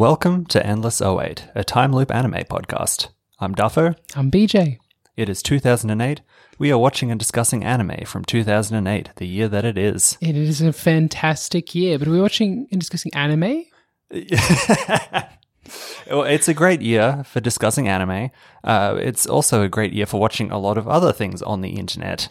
Welcome to Endless 08, a time loop anime podcast. I'm Duffo. I'm BJ. It is 2008. We are watching and discussing anime from 2008, the year that it is. It is a fantastic year, but we're watching and discussing anime. Well, it's a great year for discussing anime. Uh, it's also a great year for watching a lot of other things on the internet.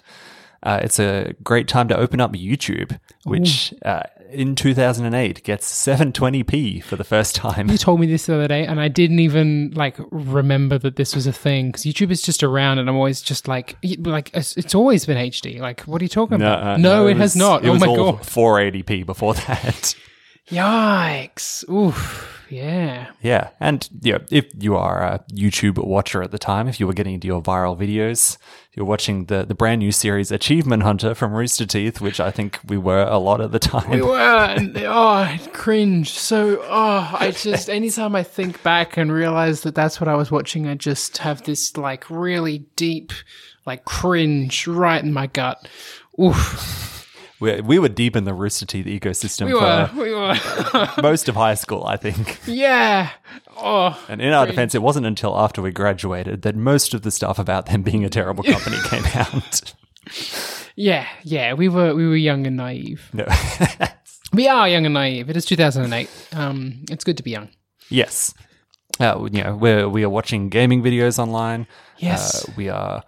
Uh, it's a great time to open up YouTube, which uh, in 2008 gets 720p for the first time. You told me this the other day, and I didn't even like remember that this was a thing because YouTube is just around, and I'm always just like, like it's, always been HD. Like, what are you talking about? uh, no, it, was- has not. It oh was my all god! 480p before that. Yikes! Oof. Yeah. Yeah, and yeah, if you are a YouTube watcher at the time, if you were getting into your viral videos, you're watching the the brand new series Achievement Hunter from Rooster Teeth, which I think we were a lot at the time. We were, and, oh, cringe. So, oh, I just, anytime I think back and realize that that's what I was watching, I just have this like really deep, like cringe right in my gut. Oof. We, we were deep in the Rooster Teeth ecosystem We were, for we were. most of high school, I think. yeah. Oh, And in our defense, it wasn't until after we graduated that most of the stuff about them being a terrible company came out. yeah, yeah. We were, we were young and naive. No. We are young and naive. It is 2008. Um, it's good to be young. yes. Uh, you know, we're, we are watching gaming videos online. Yes. Uh, we are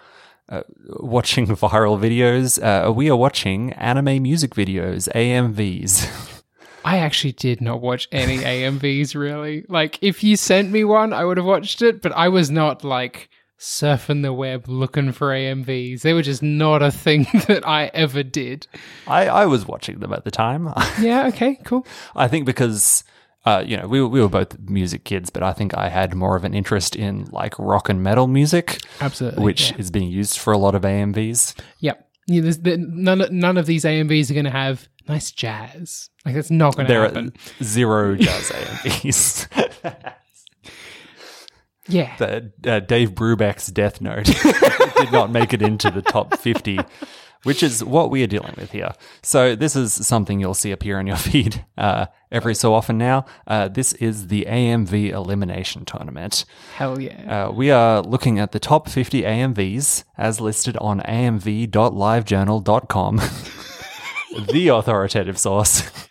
uh, watching viral videos. Uh, we are watching anime music videos, AMVs. I actually did not watch any AMVs really. Like, if you sent me one, I would have watched it, but I was not like surfing the web looking for AMVs. They were just not a thing that I ever did. I, I was watching them at the time. Yeah, okay, cool. I think because. Uh, you know, we, were- we were both music kids, but I think I had more of an interest in like rock and metal music, Absolutely. which yeah. is being used for a lot of AMVs. Yep. Yeah, the, none, none of these AMVs are going to have nice jazz. Like, that's not going to There happen. are zero jazz AMVs. Yeah. the, uh, Dave Brubeck's Death Note did not make it into the top 50, which is what we are dealing with here. So, this is something you'll see appear on your feed uh, every so often now. Uh, this is the AMV Elimination Tournament. Hell yeah. Uh, we are looking at the top 50 AMVs as listed on amv.livejournal.com, the authoritative source.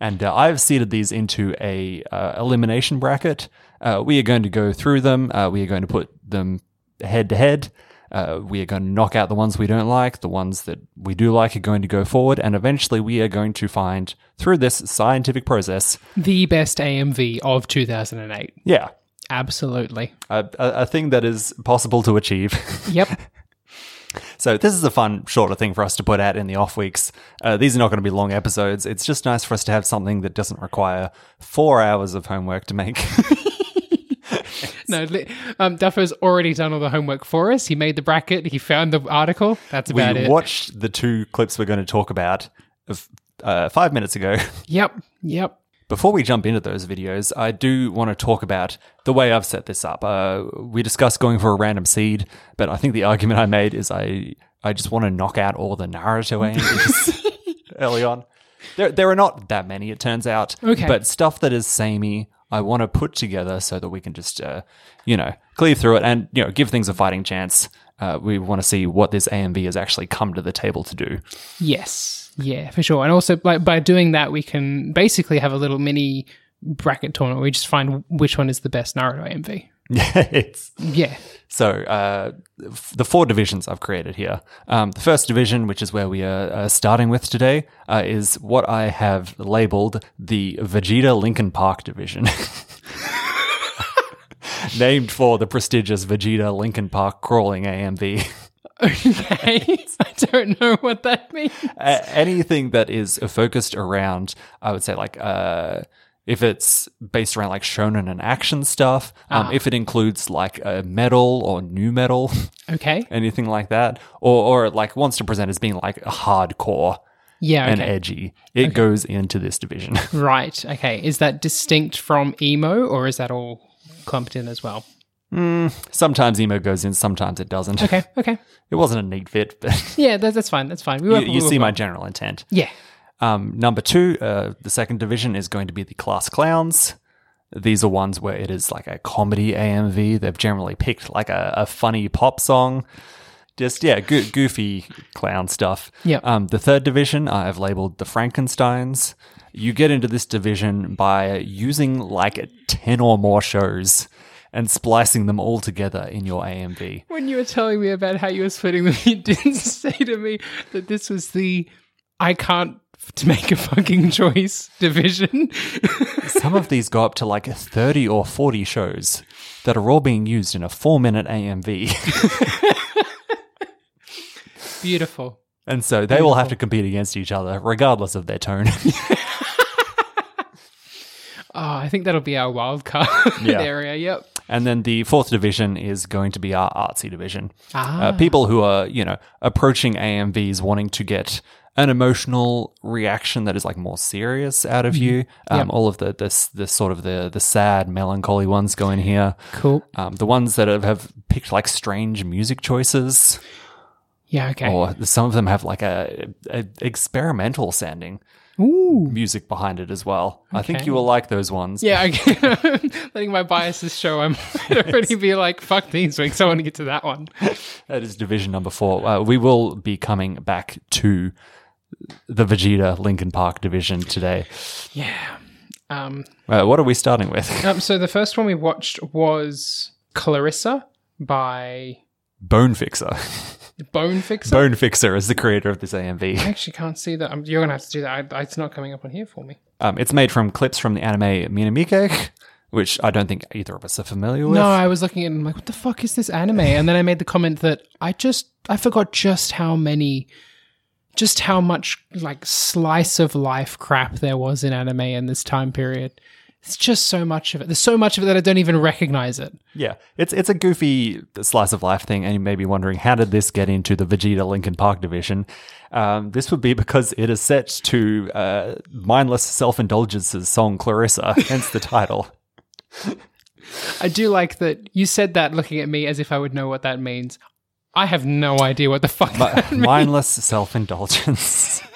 and uh, I've seeded these into a uh, elimination bracket. Uh, we are going to go through them. Uh, we are going to put them head to head. Uh, we are going to knock out the ones we don't like. The ones that we do like are going to go forward. And eventually, we are going to find, through this scientific process, the best AMV of 2008. yeah, Absolutely. a, a, a thing that is possible to achieve. Yep. so this is a fun, shorter thing for us to put out in the off weeks. Uh, these are not going to be long episodes. It's just nice for us to have something that doesn't require four hours of homework to make. No, um, Duffer's already done all the homework for us. He made the bracket. He found the article. That's we about it. We watched the two clips we're going to talk about uh, five minutes ago. Yep. Yep. Before we jump into those videos, I do want to talk about the way I've set this up. Uh, we discussed going for a random seed, but I think the argument I made is I I just want to knock out all the Naruto early on. There there are not that many, it turns out. Okay. But stuff that is samey, I want to put together so that we can just uh, you know clear through it and you know give things a fighting chance. Uh, we want to see what this AMV has actually come to the table to do. Yes. Yeah, for sure. And also, like by doing that, we can basically have a little mini bracket tournament. where We just find which one is the best Naruto AMV. it's Yeah. So, uh, f- the four divisions I've created here. Um, the first division, which is where we are uh, starting with today, uh, is what I have labeled the Vegeta Linkin Park division. Named for the prestigious Vegeta Linkin Park crawling AMV. Okay. I don't know what that means. Anything that is focused around, I would say, like, uh, if it's based around like shonen and action stuff, um, if it includes like a metal or new metal, Okay. anything like that, or or like wants to present as being like hardcore Yeah. and edgy, it goes into this division. Right. Okay. Is that distinct from emo, or is that all clumped in as well? sometimes emo goes in, sometimes it doesn't. Okay. Okay. It wasn't a neat fit, but Yeah, that, that's fine. That's fine. We you, you we see work my general intent. Yeah. Um, number two, uh, the second division is going to be the class clowns. These are ones where it is like a comedy AMV. They've generally picked like a, a funny pop song. Just, yeah, go- goofy clown stuff. Yep. Um, the third division, I've labeled the Frankensteins. You get into this division by using like 10 or more shows and splicing them all together in your AMV. When you were telling me about how you were splitting them, you didn't say to me that this was the I can't to make a fucking choice division. Some of these go up to like 30 or 40 shows that are all being used in a four minute AMV. Beautiful. and so they will have to compete against each other, regardless of their tone. Oh, I think that'll be our wild card Yeah. area. Yep. and then the fourth division is going to be our artsy division. Ah. Uh, people who are, you know, approaching AMVs wanting to get an emotional reaction that is like more serious out of you. Um, All of the this this sort of the the sad, melancholy ones go in here. Cool. Um, the ones that have, have picked like strange music choices, Yeah. Okay. or some of them have like a, a experimental sounding Ooh. music behind it as well. I think you will like those ones. Yeah. Okay. Letting my biases show, I might already be like, "Fuck these weeks. I want to get to that one." That is division number four. Uh, we will be coming back to the Vegeta Linkin Park division today. Yeah. Um. Uh, what are we starting with? um. So the first one we watched was Clarissa by BoneFixer. Bone Fixer. Bone Fixer is the creator of this AMV. I actually can't see that. Um, you're gonna have to do that. I, it's not coming up on here for me. Um, it's made from clips from the anime Minami-ke, which I don't think either of us are familiar with. No, I was looking at it and I'm like, what the fuck is this anime? And then I made the comment that I just I forgot just how many just how much like slice of life crap there was in anime in this time period. It's just so much of it. There's so much of it that I don't even recognize it. Yeah, it's it's a goofy slice of life thing, and you may be wondering how did this get into the Vegeta Linkin Park division? Um, this would be because it is set to uh, mindless self indulgence's song Clarissa, hence the title. I do like that you said that looking at me as if I would know what that means. I have no idea what the fuck mindless self indulgence.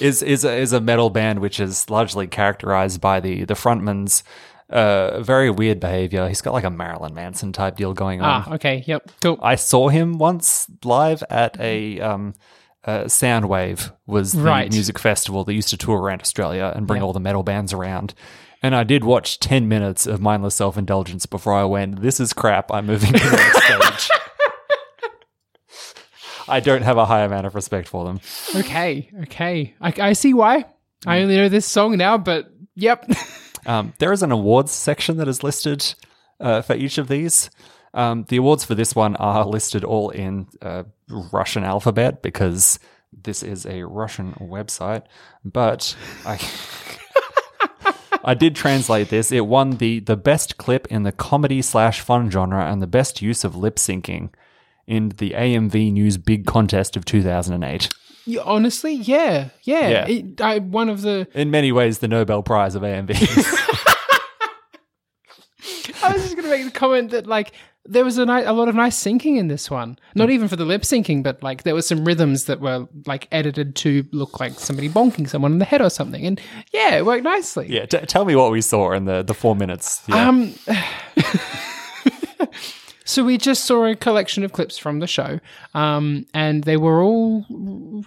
Is is a, is a metal band which is largely characterized by the the frontman's uh, very weird behavior. He's got like a Marilyn Manson type deal going on. Ah, okay, yep, cool. I saw him once live at a um, uh, Soundwave was the Right. music festival that used to tour around Australia and bring Yeah. all the metal bands around. And I did watch ten minutes of mindless self indulgence before I went. This is crap. I'm moving to the next stage. I don't have a high amount of respect for them. Okay, okay. I, I see why. I only know this song now, but yep. Um, there is an awards section that is listed uh, for each of these. Um, the awards for this one are listed all in uh, Russian alphabet because this is a Russian website. But I, I did translate this. It won the the best clip in the comedy slash fun genre and the best use of lip syncing in the AMV News Big Contest of 2008. Yeah, honestly, yeah, yeah. Yeah. It, I, one of the In many ways, the Nobel Prize of AMVs. I was just going to make the comment that like there was a, ni- a lot of nice syncing in this one. Not even for the lip syncing, but like there were some rhythms that were like edited to look like somebody bonking someone in the head or something. And yeah, it worked nicely. yeah, t- tell me what we saw in the, the four minutes. Yeah. Um, so we just saw a collection of clips from the show, um, and they were all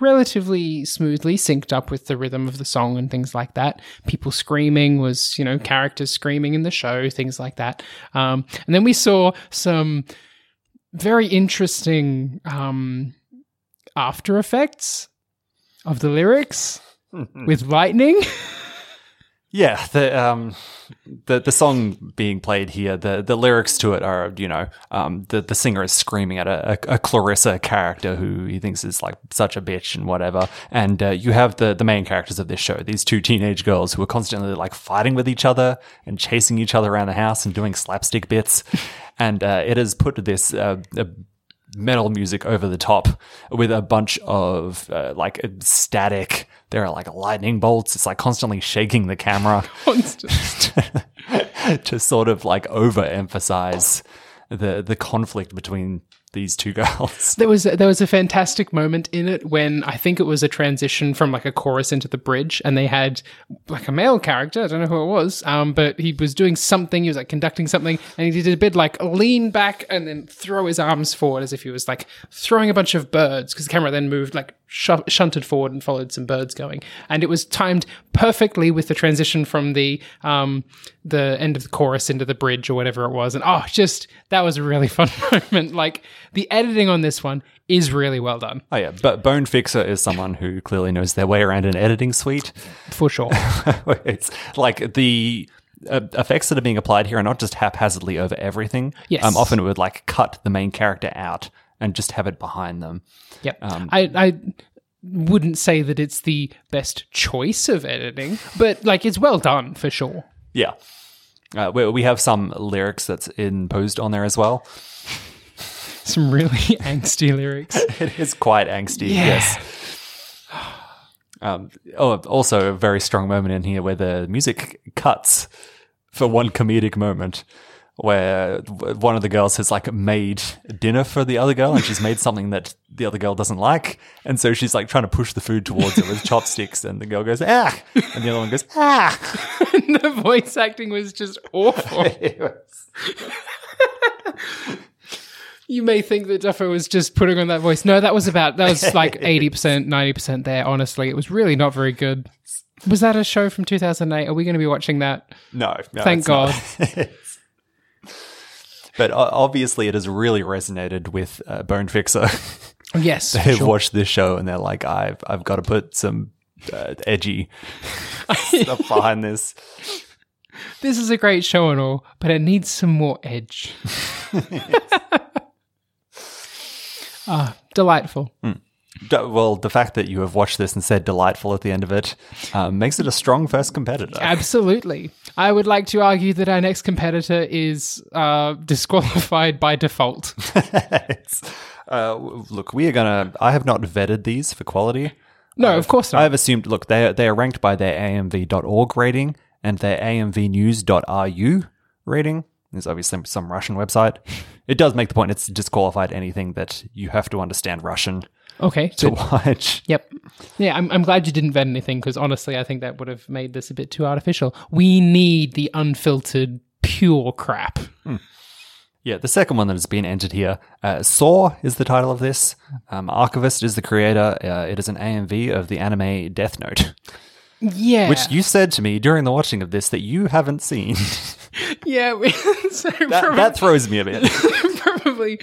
relatively smoothly synced up with the rhythm of the song and things like that. People screaming was, you know, characters screaming in the show, things like that. Um, and then we saw some very interesting um, after effects of the lyrics with lightning. Yeah, the um, the the song being played here, the the lyrics to it are, you know, um, the the singer is screaming at a, a, a Clarissa character who he thinks is like such a bitch and whatever, and uh, you have the the main characters of this show, these two teenage girls who are constantly like fighting with each other and chasing each other around the house and doing slapstick bits, and uh, it has put this. Uh, metal music over the top with a bunch of uh, like static. There are like lightning bolts. It's like constantly shaking the camera to sort of like overemphasize the the conflict between these two girls. There was there was a fantastic moment in it when I think it was a transition from like a chorus into the bridge, and they had like a male character. I don't know who it was, um, but he was doing something. He was like conducting something, and he did a bit like lean back and then throw his arms forward as if he was like throwing a bunch of birds because the camera then moved like sh- shunted forward and followed some birds going, and it was timed perfectly with the transition from the um the end of the chorus into the bridge or whatever it was, and oh, just that was a really fun moment. Like the editing on this one is really well done Oh yeah, but BoneFixer is someone who clearly knows their way around an editing suite. for sure. it's like the uh, effects that are being applied here are not just haphazardly over everything. Yes. Um, often it would like cut the main character out and just have it behind them. Yep. I, I wouldn't say that it's the best choice of editing, but like it's well done for sure. Yeah. Uh, we, we have some lyrics that's imposed on there as well. Some really angsty lyrics. It is quite angsty. Yes. Um, oh, also a very strong moment in here where the music cuts for one comedic moment where one of the girls has like made dinner for the other girl and she's made something that the other girl doesn't like and so she's like trying to push the food towards her with chopsticks and the girl goes ah and the other one goes ah the voice acting was just awful. You may think that Duffer was just putting on that voice. No, that was about that was like eighty percent, ninety percent there. Honestly, it was really not very good. Was that a show from two thousand eight? Are we going to be watching that? no, no Thank. God. But obviously it has really resonated with uh, BoneFixer Yes, they've sure. watched this show and they're like, I've I've got to put some uh, edgy stuff behind this. this is a great show and all, but it needs some more edge. Ah, delightful. D- Well, the fact that you have watched this and said delightful at the end of it um, makes it a strong first competitor. Absolutely. I would like to argue that our next competitor is uh, disqualified by default. Uh, look, we are gonna. I have not vetted these for quality. No, of course not. I've assumed. Look, they are, they are ranked by their AMV.org rating and their AMVnews.ru rating. There's obviously some Russian website. It does make the point it's disqualified anything that you have to understand Russian Okay. to good. watch. Yep. Yeah, I'm, I'm glad you didn't vet anything because honestly, I think that would have made this a bit too artificial. We need the unfiltered, pure crap. Yeah, the second one that has been entered here, uh, Saw is the title of this. Um, Archivist is the creator. Uh, it is an AMV of the anime Death Note, Yeah. which you said to me during the watching of this that you haven't seen. yeah. we- so that, probably, that throws me a bit. probably,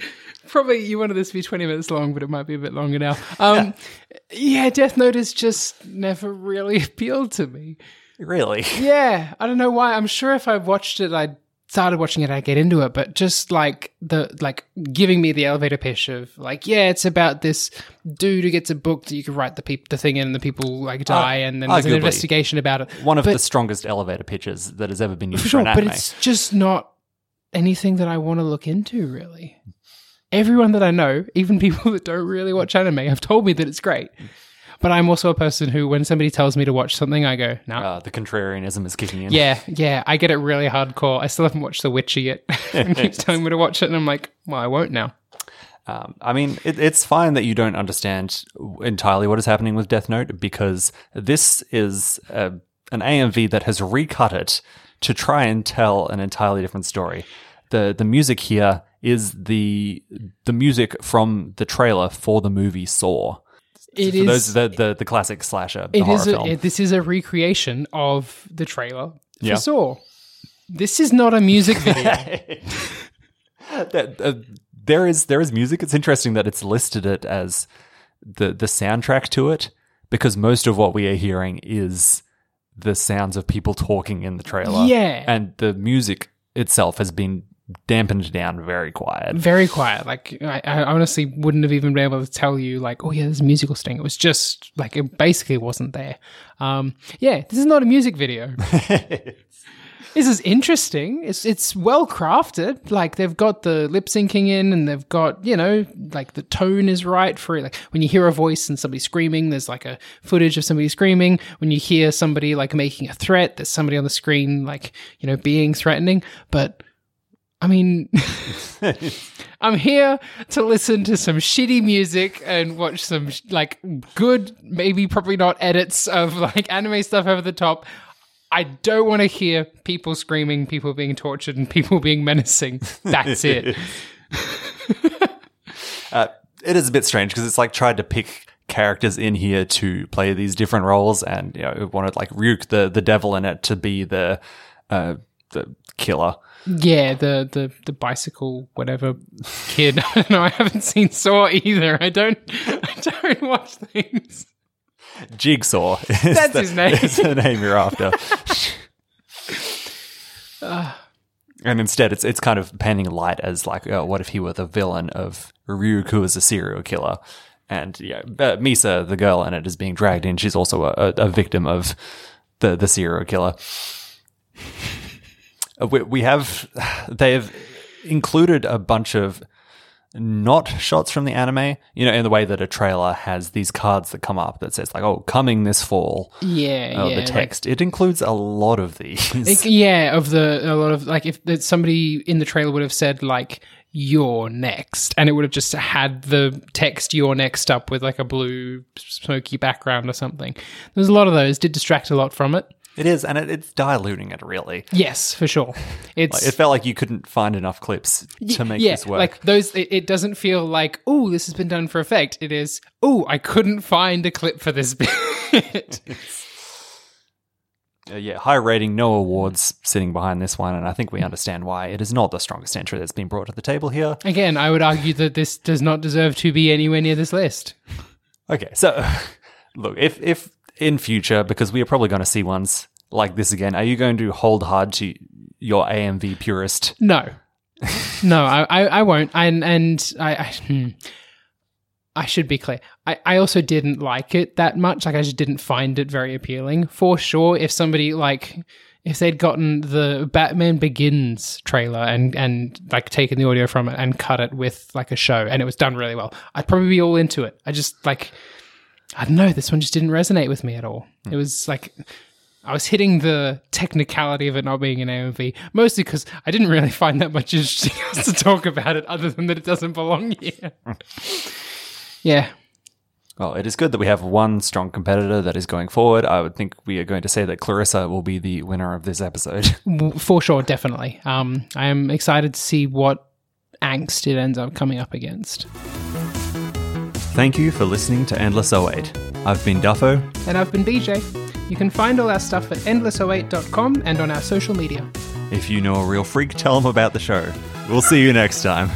probably you wanted this to be 20 minutes long, but it might be a bit longer now. Um, yeah, Death Note has just never really appealed to me. really? Yeah, I don't know why. I'm sure if I watched it, I'd started watching it, I'd get into it. But just like the like giving me the elevator pitch of like, yeah, it's about this dude who gets a book that you can write the peop- the thing in, and the people like die, and then there's an investigation about it. One of But- the strongest elevator pitches that has ever been used For sure, but it's just not anything that I want to look into. Really, everyone that I know, even people that don't really watch anime, have told me that it's great. But I'm also a person who, when somebody tells me to watch something, I go, no. Uh, the contrarianism is kicking in. Yeah, yeah, I get it really hardcore. I still haven't watched The Witcher yet. Everyone keeps telling me to watch it, and I'm like, well, I won't now. Um, I mean, it, it's fine that you don't understand entirely what is happening with Death Note because this is a, an AMV that has recut it to try and tell an entirely different story. the The music here is the the music from the trailer for the movie Saw. It is. those the, the the classic slasher, the it horror. A, film. it- this is a recreation of the trailer for Yeah. Saw. This is not a music video. that, uh, there is there is music. It's interesting that it's listed it as the the soundtrack to it because most of what we are hearing is the sounds of people talking in the trailer. Yeah. and the music itself has been dampened down very quiet. Very quiet. Like I, I honestly wouldn't have even been able to tell you, like, oh yeah, there's a musical sting. It was just like it basically wasn't there. Um, yeah, this is not a music video. This is interesting. It's it's well crafted. Like they've got the lip syncing in, and they've got you know like the tone is right for it. Like when you hear a voice and somebody screaming, there's like a footage of somebody screaming. When you hear somebody like making a threat, there's somebody on the screen like you know being threatening. But I mean, I'm here to listen to some shitty music and watch some sh- like good, maybe probably not edits of like anime stuff over the top. I don't want to hear people screaming, people being tortured, and people being menacing. That's it. Uh, it is a bit strange because it's like tried to pick characters in here to play these different roles, and you know, it wanted like Ryuk, the the devil in it, to be the uh, the killer. Yeah, the the the bicycle whatever kid. I. I haven't seen Saw either. I don't. I don't watch things. Jigsaw. is That's the- his name. Is the name you're after. and instead, it's it's kind of painting Light as like, uh, what if he were the villain of Ryuk, who is a serial killer, and yeah, uh, Misa, the girl in it, is being dragged in. She's also a, a, a victim of the the serial killer. Uh, we, we have they have included a bunch of not shots from the anime, you know, in the way that a trailer has these cards that come up that says like, "Oh, coming this fall." Yeah, Oh, yeah. the like- text. it includes a lot of these. Like, yeah, of the a lot of like if somebody in the trailer would have said like "you're next," and it would have just had the text "you're next" up with like a blue smoky background or something. There's a lot of those. Did distract a lot from it. It is, and it, it's diluting it really. Yes, for sure. It's It felt like you couldn't find enough clips to make yeah, this work. like those. It, it doesn't feel like oh, this has been done for effect. It is oh, I couldn't find a clip for this bit. Uh, yeah, high rating, no awards sitting behind this one, and I think we understand why. It is not the strongest entry that's been brought to the table here. Again, I would argue that this does not deserve to be anywhere near this list. Okay, so look, if if in future, because we are probably going to see ones like this again, are you going to hold hard to your AMV purist? No, no, I, I, I won't. And and I, I, hmm. I should be clear. I, I also didn't like it that much. Like I just didn't find it very appealing. For sure, if somebody like if they'd gotten the Batman Begins trailer and and like taken the audio from it and cut it with like a show and it was done really well, I'd probably be all into it. I just like I don't know. This one just didn't resonate with me at all. It was like I was hitting the technicality of it not being an AMV, mostly because I didn't really find that much interesting else to talk about it, other than that it doesn't belong here. yeah, Well, it is good that we have one strong competitor that is going forward. I would think we are going to say that Clarissa will be the winner of this episode. for sure, definitely. Um, I am excited to see what angst it ends up coming up against. Thank you for listening to Endless 08. I've been Duffo. And I've been BJ. You can find all our stuff at endless08.com and on our social media. If you know a real freak, tell them about the show. We'll see you next time.